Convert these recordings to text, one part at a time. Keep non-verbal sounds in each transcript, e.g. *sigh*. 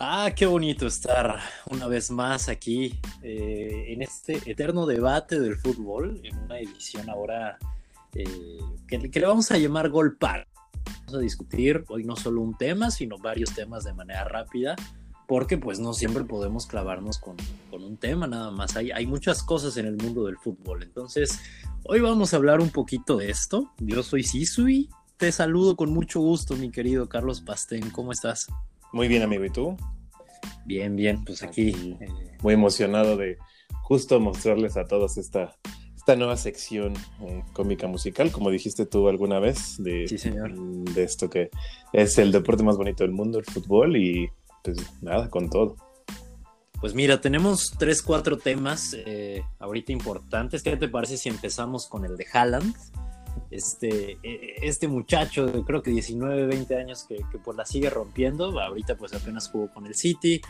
Ah, qué bonito estar una vez más aquí eh, en este eterno debate del fútbol, en una edición ahora eh, que, le vamos a llamar Gol Par. A discutir hoy no solo un tema, sino varios temas de manera rápida, porque pues no siempre podemos clavarnos con, un tema nada más. Hay, hay muchas cosas en el mundo del fútbol. Entonces, hoy vamos a hablar un poquito de esto. Yo soy Sisui, te saludo con mucho gusto, mi querido Carlos Pastén. ¿Cómo estás? Muy bien, amigo. ¿Y tú? Bien, bien, pues aquí. Eh, muy emocionado de justo mostrarles a todos esta, esta nueva sección eh, cómica musical, como dijiste tú alguna vez, de, de esto que es el deporte más bonito del mundo, el fútbol, y pues nada, con todo. Pues mira, tenemos tres, cuatro temas eh, ahorita importantes. ¿Qué te parece si empezamos con el de Haaland? este, e, este muchacho de creo que 19, 20 años que, que pues la sigue rompiendo, ahorita pues apenas jugó con el City,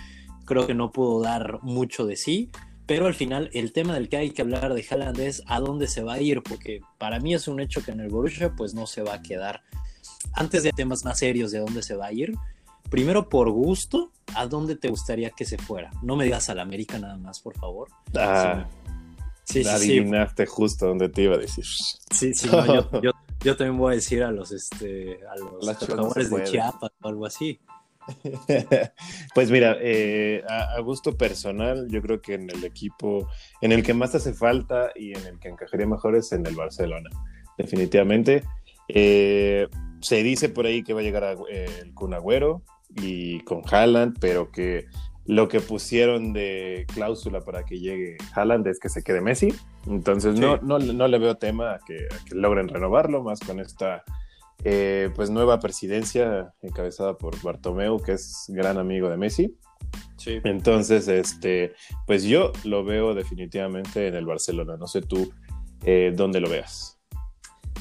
creo que no pudo dar mucho de sí, pero al final el tema del que hay que hablar de Haaland es a dónde se va a ir, porque para mí es un hecho que en el Borussia pues no se va a quedar. Antes de temas más serios de dónde se va a ir, primero por gusto, ¿a dónde te gustaría que se fuera? No me digas al América nada más, por favor. Ah, Sí, sí, Adivinaste justo donde te iba a decir. Sí, sí, yo, también voy a decir a los, este, a los jugadores de Chiapas o algo así. *laughs* pues mira, eh, a, gusto personal, yo creo que en el equipo en el que más hace falta y en el que encajaría mejor es en el Barcelona, definitivamente. Eh, se dice por ahí que va a llegar el Kun Agüero y con Haaland, pero que lo que pusieron de cláusula para que llegue Haaland es que se quede Messi. Entonces no, no, no, le veo tema a que, logren renovarlo, más con esta eh, pues nueva presidencia encabezada por Bartomeu, que es gran amigo de Messi. Sí. Entonces, este, pues yo lo veo definitivamente en el Barcelona. No sé tú eh, dónde lo veas.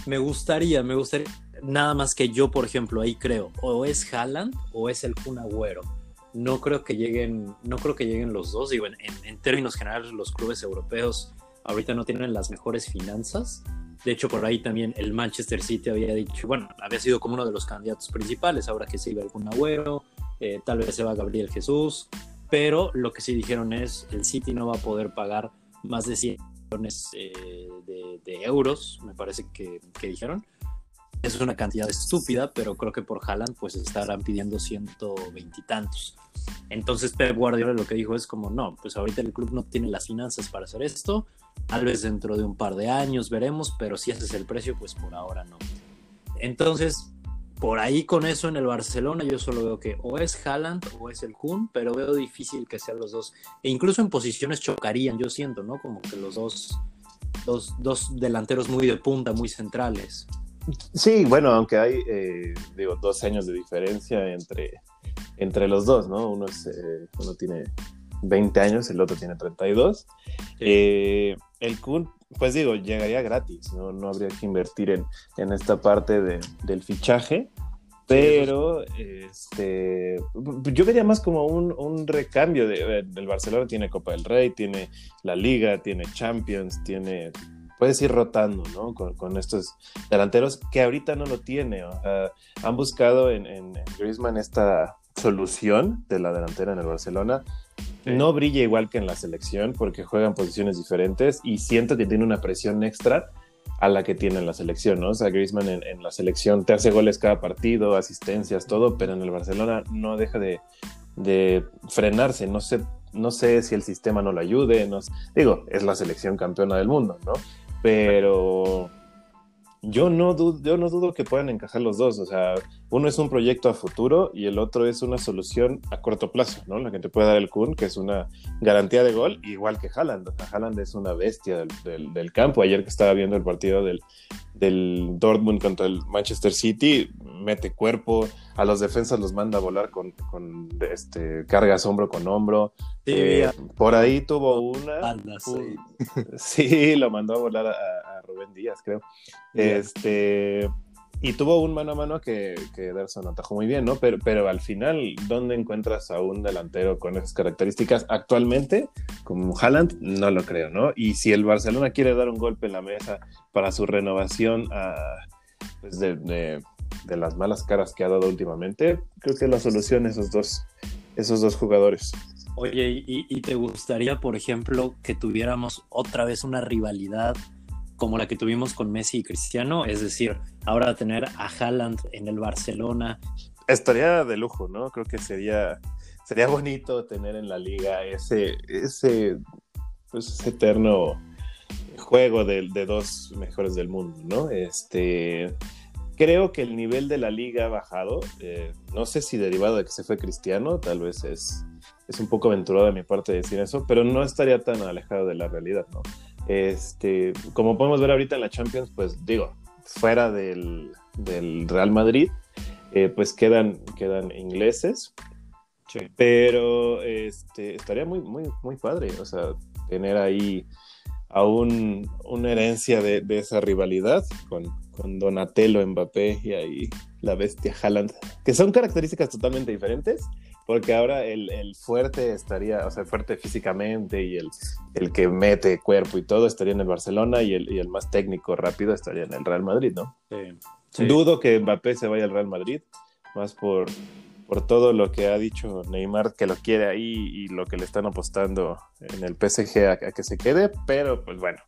Me gustaría, me gustaría. Nada más que yo, por ejemplo, ahí creo, o es Haaland o es el Kun Agüero no creo que lleguen, no creo que lleguen los dos. Digo, en, términos generales, los clubes europeos ahorita no tienen las mejores finanzas. De hecho, por ahí también el Manchester City había dicho, bueno, había sido como uno de los candidatos principales, ahora que se iba algún agüero, eh, tal vez se va Gabriel Jesús, pero lo que sí dijeron es, el City no va a poder pagar más de 100 millones eh, de, euros, me parece que, que dijeron, es una cantidad estúpida, pero creo que por Haaland pues estarán pidiendo 120 y tantos. Entonces Pep Guardiola lo que dijo es como, no, pues ahorita el club no tiene las finanzas para hacer esto, tal vez dentro de un par de años veremos, pero si ese es el precio, pues por ahora no. Entonces, por ahí con eso en el Barcelona yo solo veo que o es Haaland o es el Kun, pero veo difícil que sean los dos. E incluso en posiciones chocarían, yo siento, ¿no? Como que los dos, dos, dos delanteros muy de punta, muy centrales. Sí, bueno, aunque hay, eh, digo, dos años de diferencia entre, entre los dos, ¿no? Uno, es, eh, uno tiene 20 años, el otro tiene 32. Eh, el Kun, pues digo, llegaría gratis, ¿no? No habría que invertir en, en esta parte de, del fichaje, pero este, yo vería más como un, un recambio de, del Barcelona tiene Copa del Rey, tiene la Liga, tiene Champions, tiene puedes ir rotando, ¿no? Con, estos delanteros que ahorita no lo tiene. O sea, han buscado en, en, Griezmann esta solución de la delantera en el Barcelona. No brilla igual que en la selección porque juegan posiciones diferentes y siento que tiene una presión extra a la que tiene en la selección, ¿no? O sea, Griezmann en, la selección te hace goles cada partido, asistencias, todo, pero en el Barcelona no deja de, de frenarse, no sé, no sé si el sistema no lo ayude, no, digo, es la selección campeona del mundo, ¿no? pero yo no, dudo, yo no dudo que puedan encajar los dos. O sea, uno es un proyecto a futuro y el otro es una solución a corto plazo, ¿no? La que te puede dar el Kun, que es una garantía de gol, igual que Haaland. O sea, Haaland es una bestia del, campo. Ayer que estaba viendo el partido del, del Dortmund contra el Manchester City, mete cuerpo, a los defensas los manda a volar con, con este, cargas hombro con hombro. Eh, por ahí tuvo una. *laughs* sí. lo mandó a volar a, Rubén Díaz, creo. Este. y tuvo un mano a mano que, que Ederson atajó muy bien, ¿no? Pero, pero al final, ¿dónde encuentras a un delantero con esas características actualmente? Como Haaland, no lo creo, ¿no? Y si el Barcelona quiere dar un golpe en la mesa para su renovación a, pues de, de, de, las malas caras que ha dado últimamente, creo que la solución es esos dos, esos dos jugadores. Oye, ¿y, ¿y te gustaría, por ejemplo, que tuviéramos otra vez una rivalidad como la que tuvimos con Messi y Cristiano, es decir, ahora tener a Haaland en el Barcelona. Estaría de lujo, ¿no? Creo que sería, sería bonito tener en la liga ese, ese, pues eterno juego de, de, dos mejores del mundo, ¿no? Este, creo que el nivel de la liga ha bajado, eh, no sé si derivado de que se fue Cristiano, tal vez es, es un poco aventurado de mi parte decir eso, pero no estaría tan alejado de la realidad, ¿no? Este, como podemos ver ahorita en la Champions, pues digo, fuera del, del Real Madrid, eh, pues quedan, quedan ingleses. Sí. Pero este, estaría muy, muy, muy padre, o sea, tener ahí aún una herencia de, de esa rivalidad con, con, Donatello Mbappé y ahí la bestia Haaland, que son características totalmente diferentes, porque ahora el, el, fuerte estaría, o sea, fuerte físicamente y el, el, que mete cuerpo y todo estaría en el Barcelona y el, y el más técnico, rápido, estaría en el Real Madrid, ¿no? Sí, sí. Dudo que Mbappé se vaya al Real Madrid, más por, por todo lo que ha dicho Neymar, que lo quiere ahí y lo que le están apostando en el PSG a, a que se quede, pero pues bueno.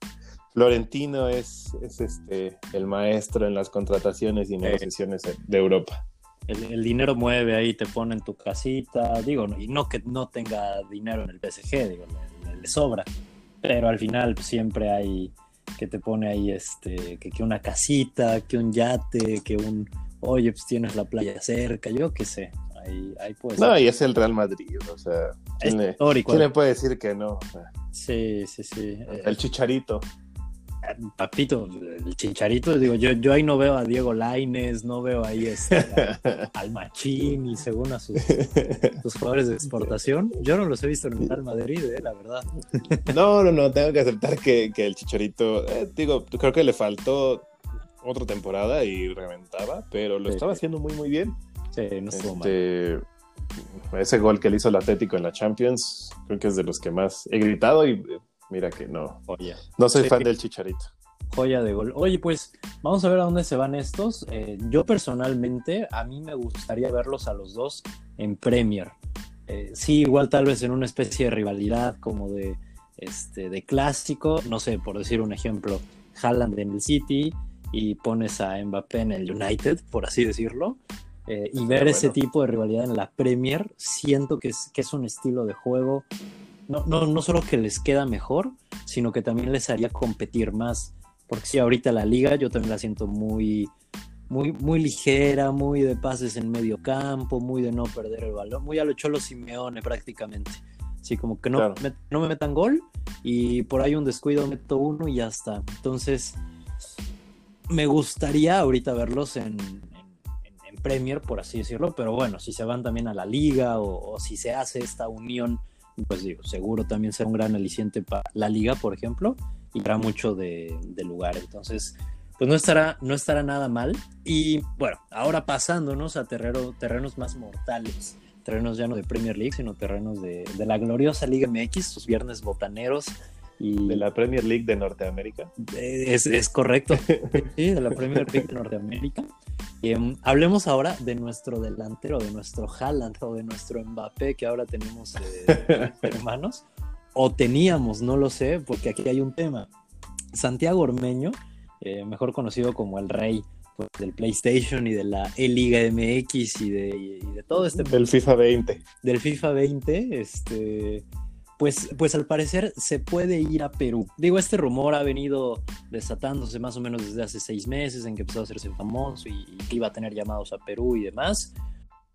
Florentino es, es este, el maestro en las contrataciones y negociaciones de Europa el, el, dinero mueve ahí, te pone en tu casita, digo, y no que no tenga dinero en el PSG, digo, le, le sobra, pero al final siempre hay que te pone ahí este, que, que, una casita, que un yate, que un, oye, pues tienes la playa cerca, yo qué sé, ahí, ahí pues. No, y es el Real Madrid, o sea, ¿quién, le, ¿quién le, puede decir que no? O sea, sí, sí, sí. El chicharito papito, el chicharito, digo, yo, yo ahí no veo a Diego Laines, no veo ahí este, a, *laughs* al Machín y según a sus, sus, jugadores de exportación. Yo no los he visto en el Real Madrid, eh, la verdad. No, no, no, tengo que aceptar que, que el chicharito, eh, digo, creo que le faltó otra temporada y reventaba, pero lo sí, estaba haciendo muy, muy bien. Sí, no estuvo este, mal. Ese gol que le hizo el Atlético en la Champions, creo que es de los que más he gritado y Mira que no. Joya. No soy sí. fan del chicharito. Joya de gol. Oye, pues vamos a ver a dónde se van estos. Eh, yo personalmente, a mí me gustaría verlos a los dos en Premier. Eh, sí, igual tal vez en una especie de rivalidad como de, este, de clásico. No sé, por decir un ejemplo, Haaland en el City y pones a Mbappé en el United, por así decirlo. Eh, y ver bueno. ese tipo de rivalidad en la Premier, siento que es, que es un estilo de juego no, no, no solo que les queda mejor, sino que también les haría competir más. Porque si sí, ahorita la liga yo también la siento muy, muy, muy ligera, muy de pases en medio campo, muy de no perder el balón, muy a lo Cholo Simeone prácticamente. Así como que no, claro. me, no me metan gol y por ahí un descuido meto uno y ya está. Entonces, me gustaría ahorita verlos en, en, en, Premier, por así decirlo, pero bueno, si se van también a la liga o, o si se hace esta unión pues digo, seguro también será un gran aliciente para la liga, por ejemplo, y hará mucho de, de, lugar. Entonces, pues no estará, no estará nada mal. Y bueno, ahora pasándonos a terreno, terrenos más mortales, terrenos ya no de Premier League, sino terrenos de, de la gloriosa Liga MX, sus viernes botaneros. Y... De la Premier League de Norteamérica. Es, es correcto. *laughs* sí, de la Premier League de Norteamérica. Eh, hablemos ahora de nuestro delantero, de nuestro Haaland o de nuestro Mbappé que ahora tenemos eh, *laughs* hermanos. O teníamos, no lo sé, porque aquí hay un tema. Santiago Ormeño, eh, mejor conocido como el rey pues, del PlayStation y de la E-Liga MX y de, y de todo este... Del FIFA 20. Del FIFA 20, este pues, pues al parecer se puede ir a Perú. Digo, este rumor ha venido desatándose más o menos desde hace seis meses en que empezó a hacerse famoso y, que iba a tener llamados a Perú y demás.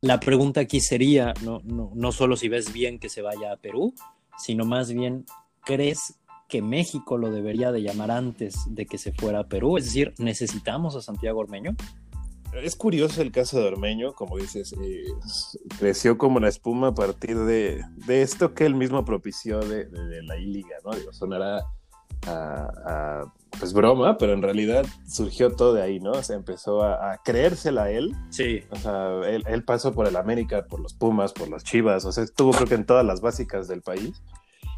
La pregunta aquí sería, no, no, no solo si ves bien que se vaya a Perú, sino más bien, ¿crees que México lo debería de llamar antes de que se fuera a Perú? Es decir, ¿necesitamos a Santiago Ormeño? Es curioso el caso de Ormeño, como dices, eh, creció como la espuma a partir de, de, esto que él mismo propició de, de, de la I-Liga, ¿no? Digo, sonará a, pues broma, pero en realidad surgió todo de ahí, ¿no? Se empezó a, creérsela a él. Sí. O sea, él, él, pasó por el América, por los Pumas, por los Chivas, o sea, estuvo creo que en todas las básicas del país.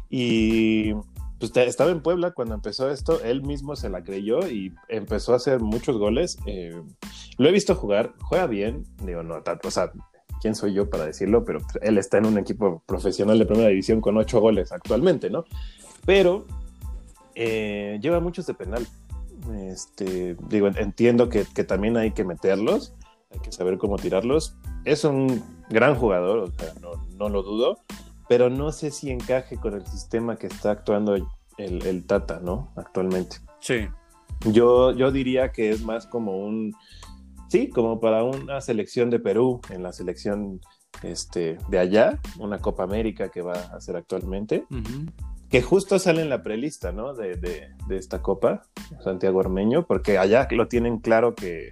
Y pues estaba en Puebla cuando empezó esto, él mismo se la creyó y empezó a hacer muchos goles. Eh, lo he visto jugar, juega bien, digo, no, o sea, quién soy yo para decirlo, pero él está en un equipo profesional de primera división con ocho goles actualmente, ¿no? Pero eh, lleva muchos de penal. Este, digo, entiendo que, también hay que meterlos, hay que saber cómo tirarlos. Es un gran jugador, o sea, no, no lo dudo, pero no sé si encaje con el sistema que está actuando el, el Tata, ¿no? Actualmente. Sí. Yo, yo diría que es más como un Sí, como para una selección de Perú en la selección este, de allá, una Copa América que va a hacer actualmente, que justo sale en la prelista, ¿no? De, de, esta Copa, Santiago Ormeño, porque allá lo tienen claro que,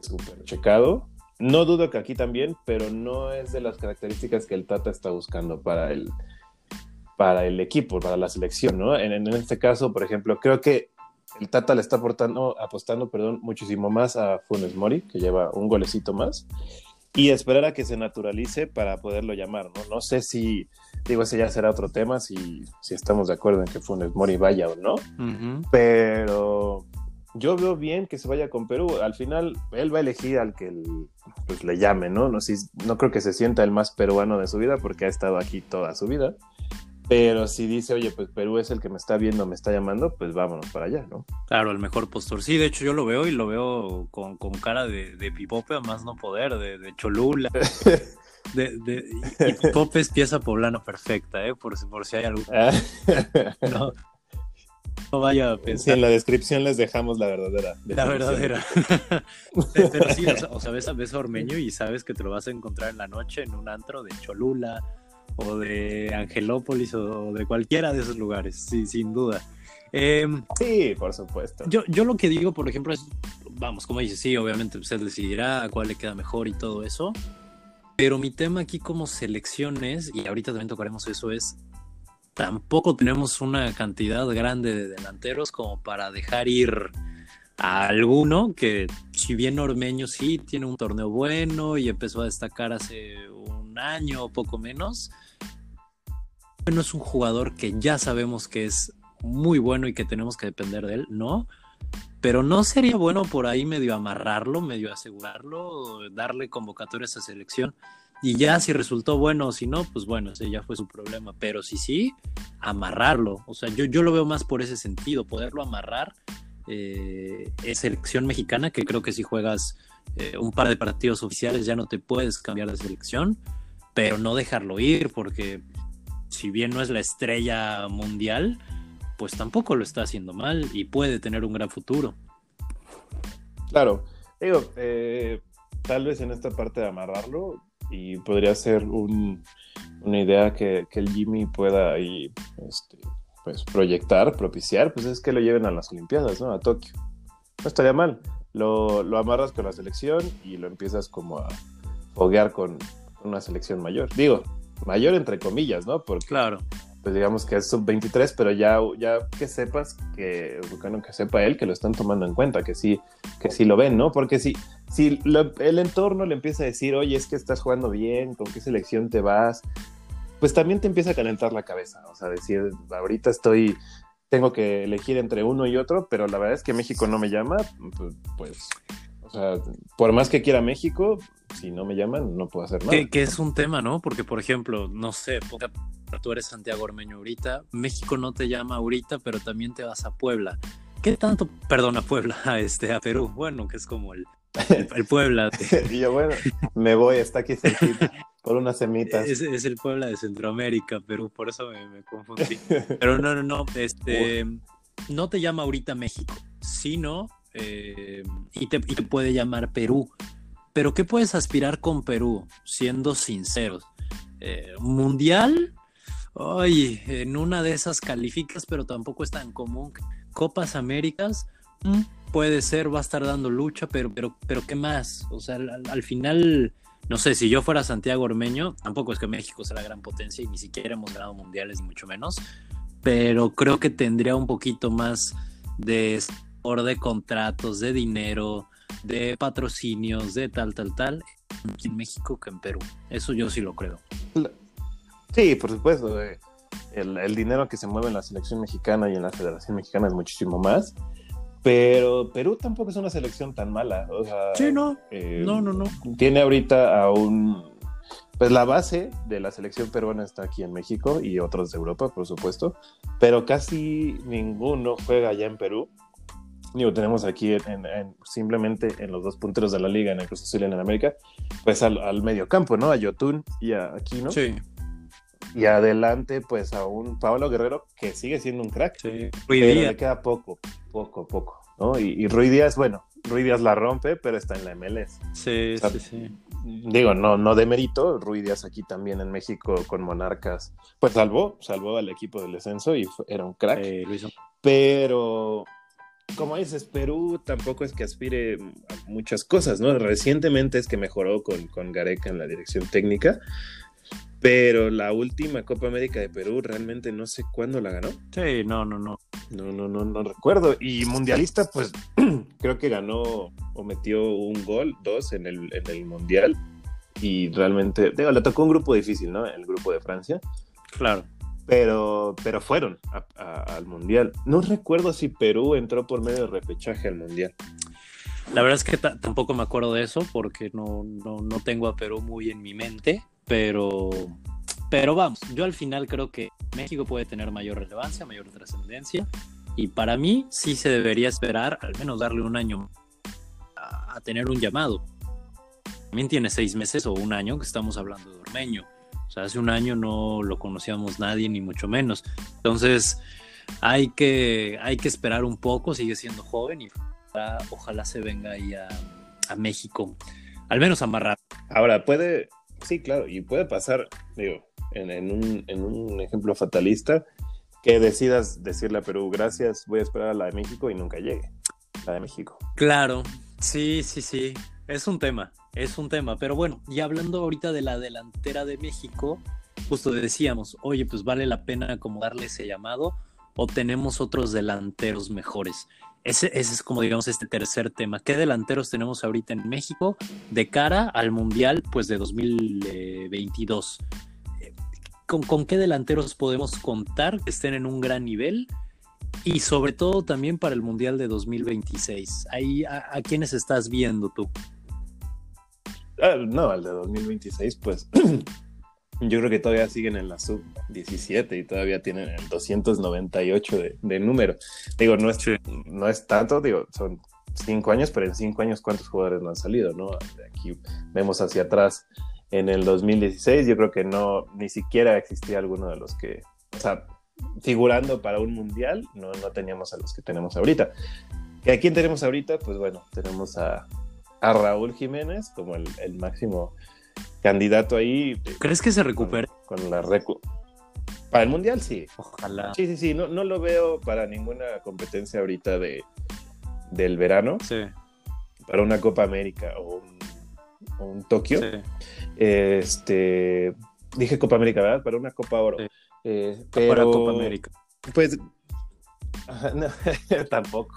es súper checado. No dudo que aquí también, pero no es de las características que el Tata está buscando para el, para el equipo, para la selección, ¿no? En, en este caso, por ejemplo, creo que el Tata le está aportando, apostando perdón, muchísimo más a Funes Mori, que lleva un golecito más, y esperar a que se naturalice para poderlo llamar, ¿no? No sé si, digo, ese ya será otro tema, si, si estamos de acuerdo en que Funes Mori vaya o no, pero yo veo bien que se vaya con Perú. Al final, él va a elegir al que pues, le llame, ¿no? No, si, no creo que se sienta el más peruano de su vida porque ha estado aquí toda su vida. Pero si dice, oye, pues Perú es el que me está viendo, me está llamando, pues vámonos para allá, ¿no? Claro, el mejor postor. Sí, de hecho yo lo veo y lo veo con, cara de, pipope, a más no poder, de, cholula. *laughs* De, de, y pipope es pieza poblana perfecta, ¿eh? Por, por si hay algo. Ah. *laughs* No, no vaya a pensar. Sí, en la descripción les dejamos la verdadera. La verdadera. *laughs* Pero sí, o sea, ves, ves a Ormeño y sabes que te lo vas a encontrar en la noche en un antro de Cholula, o de Angelópolis o de cualquiera de esos lugares, sí, sin duda. Em, sí, por supuesto. Yo, yo lo que digo, por ejemplo, es, vamos, como dices, sí, obviamente usted decidirá a cuál le queda mejor y todo eso, pero mi tema aquí como selecciones, y ahorita también tocaremos eso, es tampoco tenemos una cantidad grande de delanteros como para dejar ir a alguno que si bien Ormeño sí tiene un torneo bueno y empezó a destacar hace un año o poco menos, no es un jugador que ya sabemos que es muy bueno y que tenemos que depender de él, ¿no? Pero no sería bueno por ahí medio amarrarlo, medio asegurarlo, darle convocatoria a esa selección. Y ya si resultó bueno o si no, pues bueno, ese ya fue su problema. Pero si sí, amarrarlo. O sea, yo, yo lo veo más por ese sentido, poderlo amarrar. Eh, es selección mexicana, que creo que si juegas eh, un par de partidos oficiales ya no te puedes cambiar de selección, pero no dejarlo ir, porque si bien no es la estrella mundial, pues tampoco lo está haciendo mal y puede tener un gran futuro. Claro, digo, eh, tal vez en esta parte de amarrarlo y podría ser una idea que, el Jimmy pueda ahí este, pues, proyectar, propiciar, pues es que lo lleven a las Olimpiadas, ¿no? A Tokio. No estaría mal. Lo, lo amarras con la selección y lo empiezas como a foguear con una selección mayor. Digo, mayor entre comillas, ¿no? Porque, claro. Pues digamos que es sub-23, pero ya, ya que sepas que, bueno, que sepa él que lo están tomando en cuenta, que sí, que sí lo ven, ¿no? Porque si, si el entorno le empieza a decir, oye, es que estás jugando bien, ¿con qué selección te vas? Pues también te empieza a calentar la cabeza, o sea, decir, ahorita estoy, tengo que elegir entre uno y otro, pero la verdad es que México no me llama, pues, pues o sea, por más que quiera México, si no me llaman, no puedo hacer nada. Que, es un tema, ¿no? Porque, por ejemplo, no sé, tú eres Santiago Ormeño ahorita, México no te llama ahorita, pero también te vas a Puebla. ¿Qué tanto, perdón, a Puebla, a, *laughs* este, a Perú? Bueno, que es como el, el, Puebla. *laughs* y yo, bueno, me voy, está aquí cerquita, por unas semitas. Es, es, el Puebla de Centroamérica, Perú, por eso me, confundí. *laughs* Pero no, no, no, este, no te llama ahorita México, sino eh, y, te, puede llamar Perú. Pero ¿qué puedes aspirar con Perú? Siendo sinceros. Eh, mundial, ay, en una de esas calificas, pero tampoco es tan común. Copas Américas, mm, puede ser, va a estar dando lucha, pero, pero, pero ¿qué más? O sea, al, final, no sé, si yo fuera Santiago Ormeño, tampoco es que México sea la gran potencia y ni siquiera hemos ganado mundiales, ni mucho menos pero creo que tendría un poquito más de de contratos, de dinero, de patrocinios, de tal, tal, tal, en México que en Perú. Eso yo sí lo creo. Sí, por supuesto. Eh, el, dinero que se mueve en la selección mexicana y en la Federación Mexicana es muchísimo más. Pero Perú tampoco es una selección tan mala. O sea, sí, no. Eh, no, no, no. Tiene ahorita a un. Pues la base de la selección peruana está aquí en México y otros de Europa, por supuesto. Pero casi ninguno juega allá en Perú. Digo, tenemos aquí en, simplemente en los dos punteros de la liga, en el Cruz Azul y en el América, pues al, al medio campo, ¿no? A Yotun y a Aquino. Sí. Y adelante, pues a un Pablo Guerrero que sigue siendo un crack. Sí. pero le queda poco, poco, poco, ¿no? Y, y Rui Díaz, bueno, Rui Díaz la rompe, pero está en la MLS. Sí, sí, sí. Digo, no, no de mérito, Rui Díaz aquí también en México con Monarcas, pues salvó, salvó al equipo del descenso y era un crack. Pero como dices, Perú tampoco es que aspire a muchas cosas, ¿no? Recientemente es que mejoró con, con Gareca en la dirección técnica, pero la última Copa América de Perú realmente no sé cuándo la ganó. Sí, no, no, no. No, no, no, no recuerdo. Y Mundialista, pues *clears throat* creo que ganó o metió un gol, dos en el, en el Mundial. Y realmente, digo, le tocó un grupo difícil, ¿no? El grupo de Francia. Claro pero, pero fueron al Mundial. No recuerdo si Perú entró por medio de repechaje al Mundial. La verdad es que tampoco me acuerdo de eso porque no, no, no, tengo a Perú muy en mi mente, pero, pero vamos, yo al final creo que México puede tener mayor relevancia, mayor trascendencia y para mí sí se debería esperar, al menos darle un año a, a tener un llamado. También tiene seis meses o un año que estamos hablando de Ormeño sea, hace un año no lo conocíamos nadie, ni mucho menos. Entonces, hay que, hay que esperar un poco, sigue siendo joven y ojalá, se venga ahí a, México, al menos amarrar. Ahora, puede, sí, claro, y puede pasar, digo, en, un, en un ejemplo fatalista, que decidas decirle a Perú, gracias, voy a esperar a la de México y nunca llegue, la de México. Claro, sí, sí, sí, es un tema es un tema. Pero bueno, y hablando ahorita de la delantera de México, justo decíamos, oye, pues vale la pena como darle ese llamado o tenemos otros delanteros mejores. Ese, es como digamos este tercer tema. ¿Qué delanteros tenemos ahorita en México de cara al Mundial pues de 2022? ¿Con, con qué delanteros podemos contar que estén en un gran nivel? Y sobre todo también para el Mundial de 2026. Ahí, ¿A, a quiénes estás viendo tú? Ah, no, el de 2026, pues *clears throat* yo creo que todavía siguen en la sub 17 y todavía tienen el 298 de, de número. Digo, no es, no es tanto, digo, son cinco años, pero en cinco años, ¿cuántos jugadores no han salido? ¿no? Aquí vemos hacia atrás en el 2016, yo creo que no, ni siquiera existía alguno de los que, o sea, figurando para un mundial, no, no teníamos a los que tenemos ahorita. ¿Y a quién tenemos ahorita? Pues bueno, tenemos a, a Raúl Jiménez como el, máximo candidato ahí. ¿Crees que se recupere? Con, la recu para el Mundial, sí. Ojalá. Sí, sí, sí. No, no lo veo para ninguna competencia ahorita de, del verano. Sí. Para una Copa América o un, Tokio. Sí. Este. Dije Copa América, ¿verdad? Para una Copa Oro. Eh, para Copa América. Pues. *laughs* No, *laughs* tampoco.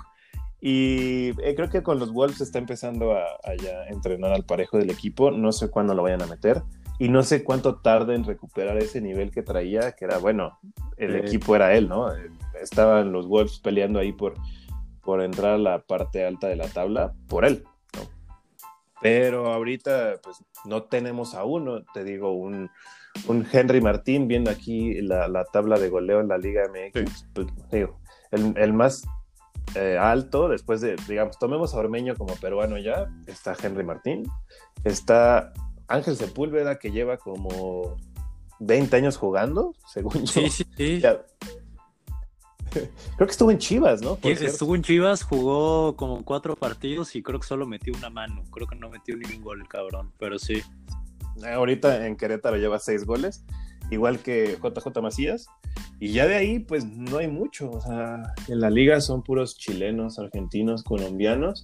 Y eh, creo que con los Wolves está empezando a, ya entrenar al parejo del equipo. No sé cuándo lo vayan a meter. Y no sé cuánto tarde en recuperar ese nivel que traía, que era, bueno, el equipo era él, ¿no? Eh, estaban los Wolves peleando ahí por, por entrar a la parte alta de la tabla por él, ¿no? Pero ahorita, pues, no tenemos a uno, te digo, un, un Henry Martín viendo aquí la, la, tabla de goleo en la Liga MX, pues, digo, el, el, más eh, alto, después de, digamos, tomemos a Ormeño como peruano ya, está Henry Martín, está Ángel Sepúlveda que lleva como 20 años jugando, según yo. Sí, sí, sí. Creo que estuvo en Chivas, ¿no? estuvo en Chivas, jugó como cuatro partidos y creo que solo metió una mano. Creo que no metió ningún gol, cabrón, pero sí. Ahorita en Querétaro lleva seis goles igual que JJ Macías. Y ya de ahí, pues no hay mucho. O sea, en la liga son puros chilenos, argentinos, colombianos.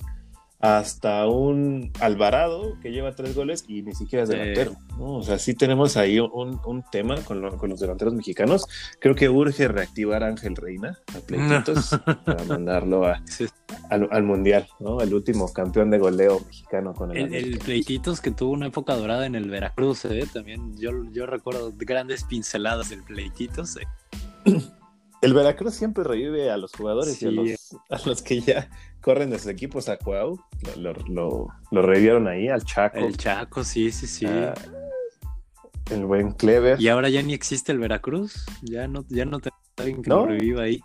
Hasta un Alvarado que lleva tres goles y ni siquiera es delantero. ¿no? O sea, sí tenemos ahí un, un tema con, lo, con, los delanteros mexicanos. Creo que urge reactivar a Ángel Reina a pleititos *laughs* para mandarlo a, sí. al, al, Mundial, ¿no? El último campeón de goleo mexicano con el, el, el pleititos que tuvo una época dorada en el Veracruz, ¿eh? También yo, yo recuerdo grandes pinceladas del pleititos. ¿eh? *clears throat* El Veracruz siempre revive a los jugadores sí. y a los, a los, que ya corren de sus equipos a Cuau. Lo, lo, lo, lo, revivieron ahí, al Chaco. El Chaco, sí, sí, sí. Uh, el buen Clever. Y ahora ya ni existe el Veracruz. Ya no, ya no te saben que ¿No? lo reviva ahí.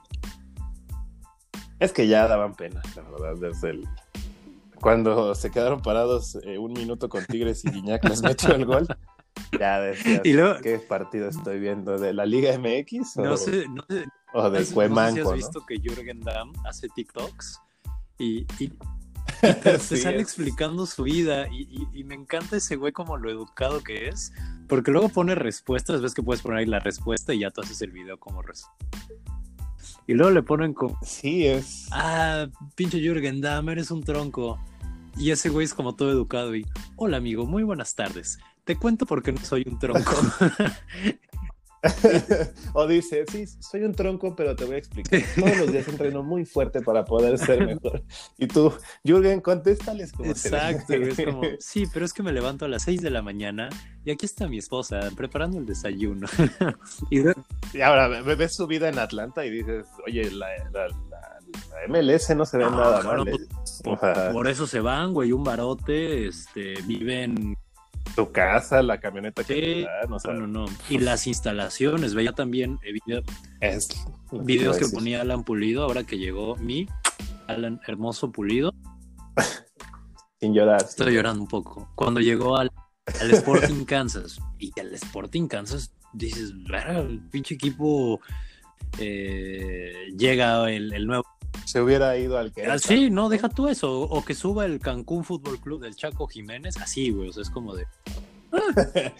Es que ya daban pena, la verdad, desde el. Cuando se quedaron parados eh, un minuto con Tigres y Guiñac les metió el gol. *laughs* Ya decías, *laughs* y luego, ¿qué partido estoy viendo? ¿De la Liga MX? O, no sé, no sé. O de no Cuemanco, sé si has visto ¿no? que Jürgen Damm hace TikToks y, y, y *laughs* te, sí, sale es. explicando su vida y, me encanta ese güey como lo educado que es, porque luego pone respuestas, ves que puedes poner ahí la respuesta y ya tú haces el video como respuesta. Y luego le ponen como... Sí, es... Ah, pinche Jürgen Damm, eres un tronco. Y ese güey es como todo educado y... Hola amigo, muy buenas tardes. Te cuento por qué no soy un tronco. *laughs* o dice, sí, soy un tronco, pero te voy a explicar. Todos los días entreno muy fuerte para poder ser mejor. Y tú, Jürgen, contéstales como Exacto, es como, sí, pero es que me levanto a las 6 de la mañana y aquí está mi esposa preparando el desayuno. *laughs* y, y, ahora ves su vida en Atlanta y dices, oye, la, la, la, la MLS no se ve ah, nada claro, mal. Por, por, eso se van, güey, un barote, este, viven tu casa, la camioneta sí, que dan, o sea, no, no, no. Y las instalaciones, veía también eh, video, es, videos que ponía Alan Pulido, ahora que llegó mi Alan Hermoso Pulido. Sin llorar. Estoy llorando un poco. Cuando llegó al, al Sporting *laughs* Kansas, y al Sporting Kansas dices, el pinche equipo eh, llega el, el nuevo se hubiera ido al que. Ah, sí, no, deja tú eso. O que suba el Cancún Fútbol Club del Chaco Jiménez, así, güey. O sea, es como de. *laughs*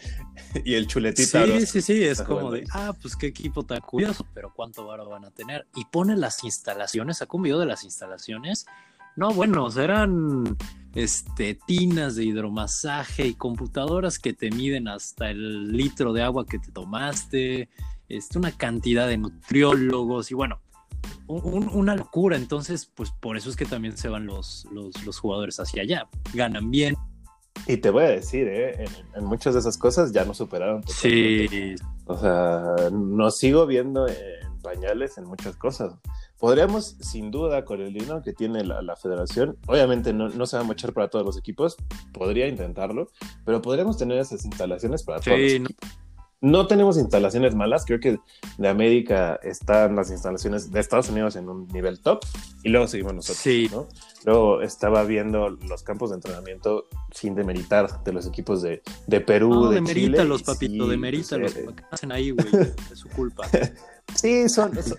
y el chuletita. Sí, sí, sí, es *laughs* como de, ah, pues qué equipo tan curioso, pero cuánto varo van a tener. Y pone las instalaciones, sacó un video de las instalaciones. No, bueno, eran este, tinas de hidromasaje y computadoras que te miden hasta el litro de agua que te tomaste, este, una cantidad de nutriólogos y bueno, un, una locura. Entonces, pues por eso es que también se van los, los, los jugadores hacia allá. Ganan bien. Y te voy a decir, ¿eh? en, en, muchas de esas cosas ya no superaron. Sí. O sea, nos sigo viendo en pañales en muchas cosas. Podríamos, sin duda, con el dinero que tiene la, la federación, obviamente no, no, se va a mochar para todos los equipos, podría intentarlo, pero podríamos tener esas instalaciones para sí, todos los equipos. No tenemos instalaciones malas, creo que de América están las instalaciones de Estados Unidos en un nivel top y luego seguimos nosotros. Sí. ¿no? Luego estaba viendo los campos de entrenamiento sin demeritar de los equipos de, de Perú, no, de demerítalos, Chile. papito, sí, demerítalos. pues, ¿Qué hacen ahí, güey? *laughs* Es su culpa. *laughs* sí, son, son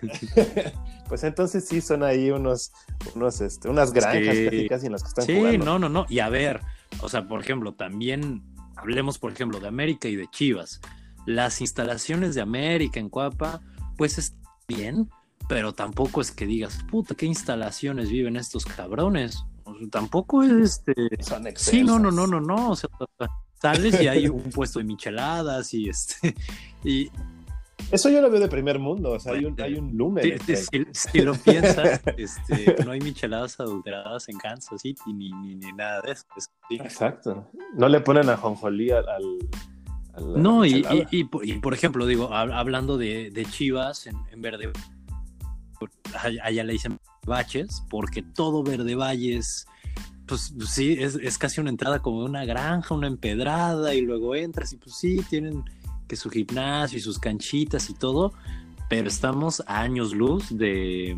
*laughs* pues entonces sí son ahí unos, unos este, unas granjas sí. casi, casi en las que están sí, jugando. Sí, no, no, no. Y a ver, o sea, por ejemplo, también hablemos, por ejemplo, de América y de Chivas las instalaciones de América en Cuapa, pues es bien, pero tampoco es que digas, puta, qué instalaciones viven estos cabrones. O sea, tampoco es este. Son. Sí, no, no, no, no, no. O sea, sales y hay un puesto de micheladas y este. *laughs* Y. Eso yo lo veo de primer mundo, o sea, hay un, hay un lumen. Si, si, si, lo piensas, *laughs* este, no hay micheladas adulteradas en Kansas City ni, ni, ni nada de eso. Sí. Exacto. No le ponen a Jonjolí al, al no, y, y, y, y, por ejemplo, digo, hablando de, de Chivas en, en, Verde, allá le dicen baches, porque todo Verde Valles, pues sí, es, es, casi una entrada como una granja, una empedrada, y luego entras y pues sí, tienen que su gimnasio y sus canchitas y todo, pero estamos a años luz de,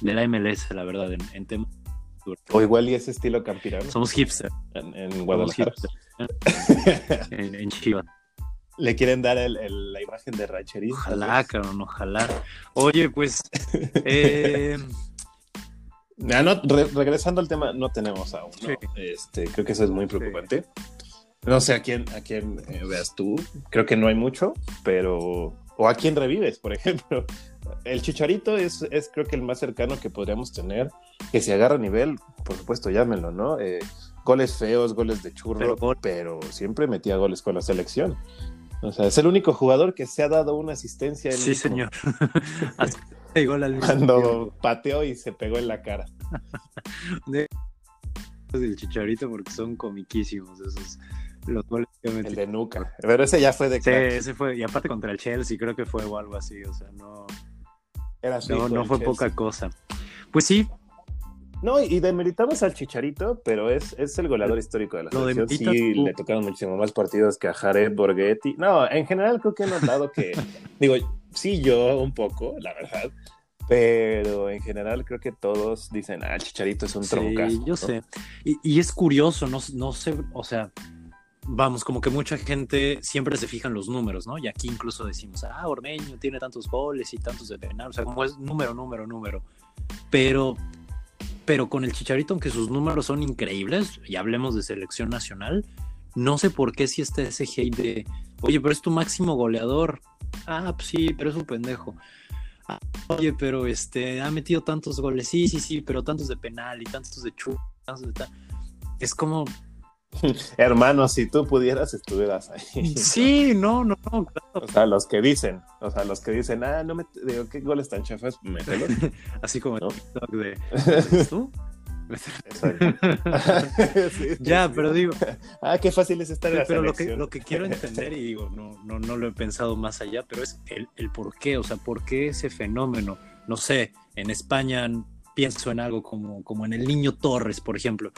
de la MLS, la verdad, en, en temas. O igual y ese estilo campirano. Somos hipster. En, en Guadalajara. *laughs* en, en Chivas le quieren dar el, el, la imagen de ranchería. Ojalá, cabrón, ojalá. Oye, pues. Eh... *laughs* No, re, regresando al tema, no tenemos aún. ¿no? Sí. Este, creo que eso es muy preocupante. Sí. No sé a quién, a quién eh, veas tú. Creo que no hay mucho, pero. O a quién revives, por *laughs* ejemplo. El Chicharito es, es creo que el más cercano que podríamos tener, que si agarra nivel, por supuesto, llámenlo, ¿no? Eh, goles feos, goles de churro, pero, siempre metía goles con la selección. O sea, es el único jugador que se ha dado una asistencia. En sí, señor. *laughs* Cuando pateó y se pegó en la cara. *laughs* del Chicharito porque son comiquísimos esos los goles que metió. El de Nuca. Pero ese ya fue de Sí, ese fue, y aparte contra el Chelsea, creo que fue o algo así, o sea, no. Era no, no fue poca cosa. Pues sí. No, y demeritamos al Chicharito, pero es, es el goleador histórico de la selección. Sí, le tocaron muchísimo más partidos que a Jared Borghetti. No, en general creo que he notado que, *laughs* digo, sí, yo un poco, la verdad, pero en general creo que todos dicen, ah, Chicharito es un sí, yo sé. Y, y, es curioso, no, no sé, o sea, vamos, como que mucha gente siempre se fija en los números, ¿no? Y aquí incluso decimos, ah, Ormeño tiene tantos goles y tantos de penal, o sea, como es número, número, número. Pero, pero con el Chicharito, aunque sus números son increíbles, y hablemos de selección nacional, no sé por qué si está ese hate de, oye, pero es tu máximo goleador. Ah, pues sí, pero es un pendejo. Ah, oye, pero este, ha metido tantos goles, sí, sí, sí, pero tantos de penal y tantos de chu, tantos de tal. Es como, *laughs* Hermano, si tú pudieras, estuvieras ahí. Sí, *laughs* no, no, no. O sea, los que dicen, o sea, los que dicen, ah, no me digo, qué goles tan chafas, mételo. *laughs* Así como el TikTok de ¿tú? ya, pero digo. Ah, qué fácil es estar en la Pero lo que, lo que, quiero entender, y digo, no, no, no lo he pensado más allá, pero es el, el por qué, o sea, por qué ese fenómeno. No sé, en España pienso en algo como, como en el niño Torres, por ejemplo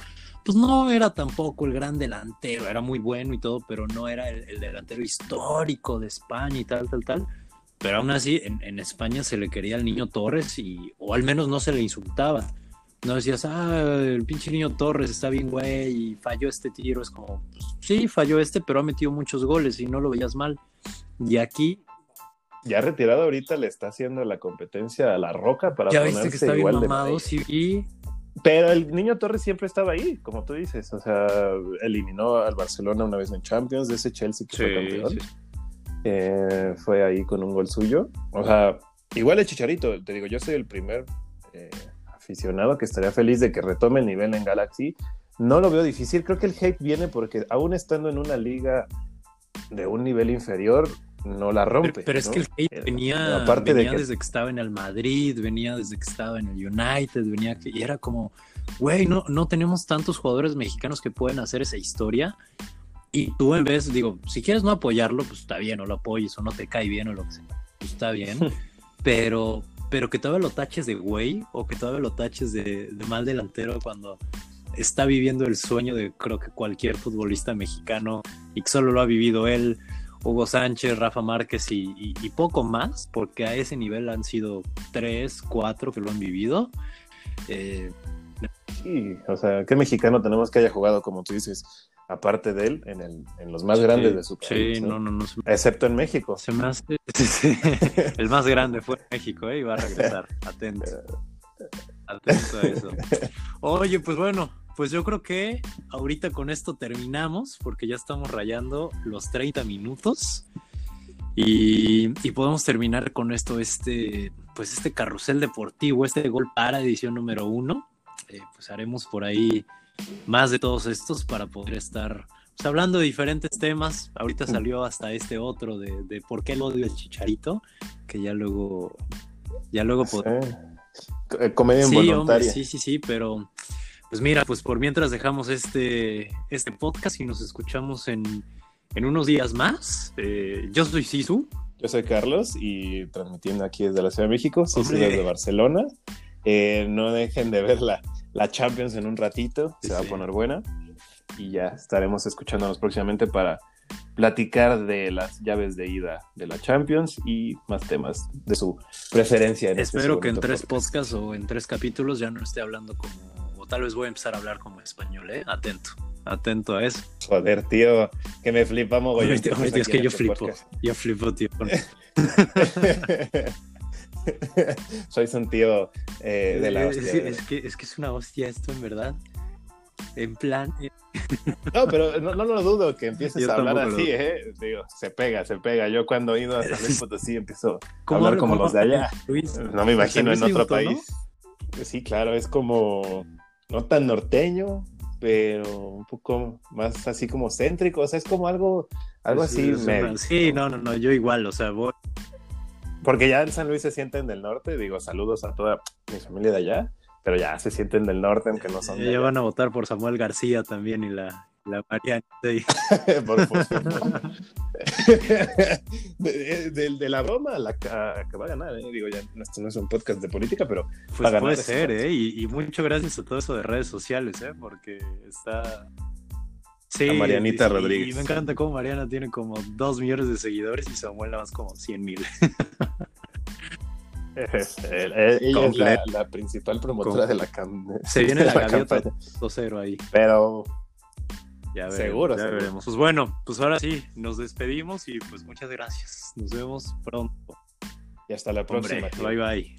pues no era tampoco el gran delantero, era muy bueno y todo, pero no era el, delantero histórico de España y tal, tal, tal. Pero aún así, en, España se le quería al niño Torres y, o al menos no se le insultaba. No decías, ah, el pinche niño Torres está bien, güey, y falló este tiro. Es como, pues, sí, falló este, pero ha metido muchos goles y no lo veías mal. Y aquí ya retirado ahorita le está haciendo la competencia a la roca para ya viste que está bien mamado, sí, pero el niño Torres siempre estaba ahí, como tú dices. O sea, eliminó al Barcelona una vez en Champions, de ese Chelsea que fue campeón. Eh, fue ahí con un gol suyo. O sea, igual el Chicharito, te digo, yo soy el primer eh, aficionado que estaría feliz de que retome el nivel en Galaxy. No lo veo difícil, creo que el hate viene porque aún estando en una liga de un nivel inferior, no la rompe. Pero, es que el hate eh, venía, Aparte de desde que estaba en el Madrid, venía desde que estaba en el United, venía que y era como, güey, no, no tenemos tantos jugadores mexicanos que pueden hacer esa historia. Y tú en vez, digo, si quieres no apoyarlo, pues está bien, o lo apoyes, o no te cae bien, o lo que sea, pues está bien. *laughs* pero, pero que todavía lo taches de güey, o que todavía lo taches de, de mal delantero cuando está viviendo el sueño de creo que cualquier futbolista mexicano y que solo lo ha vivido él Hugo Sánchez, Rafa Márquez y, poco más, porque a ese nivel han sido tres, cuatro que lo han vivido. Eh, sí, o sea, ¿qué mexicano tenemos que haya jugado, como tú dices, aparte de él, en, el, en los más grandes de su país? Sí, no, no, no. Excepto en México. Se me hace... *laughs* el más grande fue en México, ¿eh? Y va a regresar. *laughs* Atento. Atento a eso. Oye, pues bueno, pues yo creo que ahorita con esto terminamos porque ya estamos rayando los 30 minutos y, podemos terminar con esto, este, pues este carrusel deportivo, este gol para edición número uno. Eh, pues haremos por ahí más de todos estos para poder estar pues, hablando de diferentes temas. Ahorita salió hasta este otro de, por qué el odio el chicharito, que ya luego, ya luego podemos... Comedia involuntaria. sí, sí, sí, pero pues mira, pues por mientras dejamos este, este podcast y nos escuchamos en, unos días más. Eh, yo soy Sisu. Yo soy Carlos y transmitiendo aquí desde la Ciudad de México, Sisu desde Barcelona. Eh, no dejen de ver la, la Champions en un ratito, se va a poner buena. Y ya estaremos escuchándonos próximamente para platicar de las llaves de ida de la Champions y más temas de su preferencia. En este Espero que en tres podcasts o en tres capítulos ya no esté hablando como tal vez voy a empezar a hablar como español, ¿eh? Atento, atento a eso. Joder, tío, que me flipamos, güey. es que yo flipo, yo flipo, tío. *laughs* Sois un tío eh, de la hostia. Es, que, es que es una hostia esto, en verdad. En plan. eh, No, pero no, no lo dudo que empieces Yo a hablar así. ¿eh? Digo, se pega, se pega. Yo cuando he ido a San Luis Potosí empiezo a *laughs* ¿cómo hablar habla- como los de allá. Luis? No me imagino en otro país. Sí, claro, es como no tan norteño, pero un poco más así como céntrico. O sea, es como algo, algo Sí, así medio. Sí, no, no, no, yo igual, o sea, voy. Porque ya en San Luis se sienten del norte. Digo, saludos a toda mi familia de allá, pero ya se sienten del norte, aunque no son Ya van a votar por Samuel García también y la, la Mariana. *laughs* sí. por, *laughs* de, de- de la broma la que va a ganar, ¿eh? digo, ya no, esto no es un podcast de política, pero Pues ganar puede ser. ¿eh? Y, y muchas gracias a todo eso de redes sociales, ¿eh? Porque está... Sí, A Marianita Rodríguez. Y me encanta cómo Mariana tiene como dos millones de seguidores y Samuel nada más como 100 mil. *laughs* ella es la, la principal promotora de la, cam Se viene la gaviota campaña. 2-0 ahí. Pero ya veremos, seguro, ya veremos. Pues bueno, pues ahora sí, nos despedimos y pues muchas gracias. Nos vemos pronto. Y hasta la próxima. Bye bye.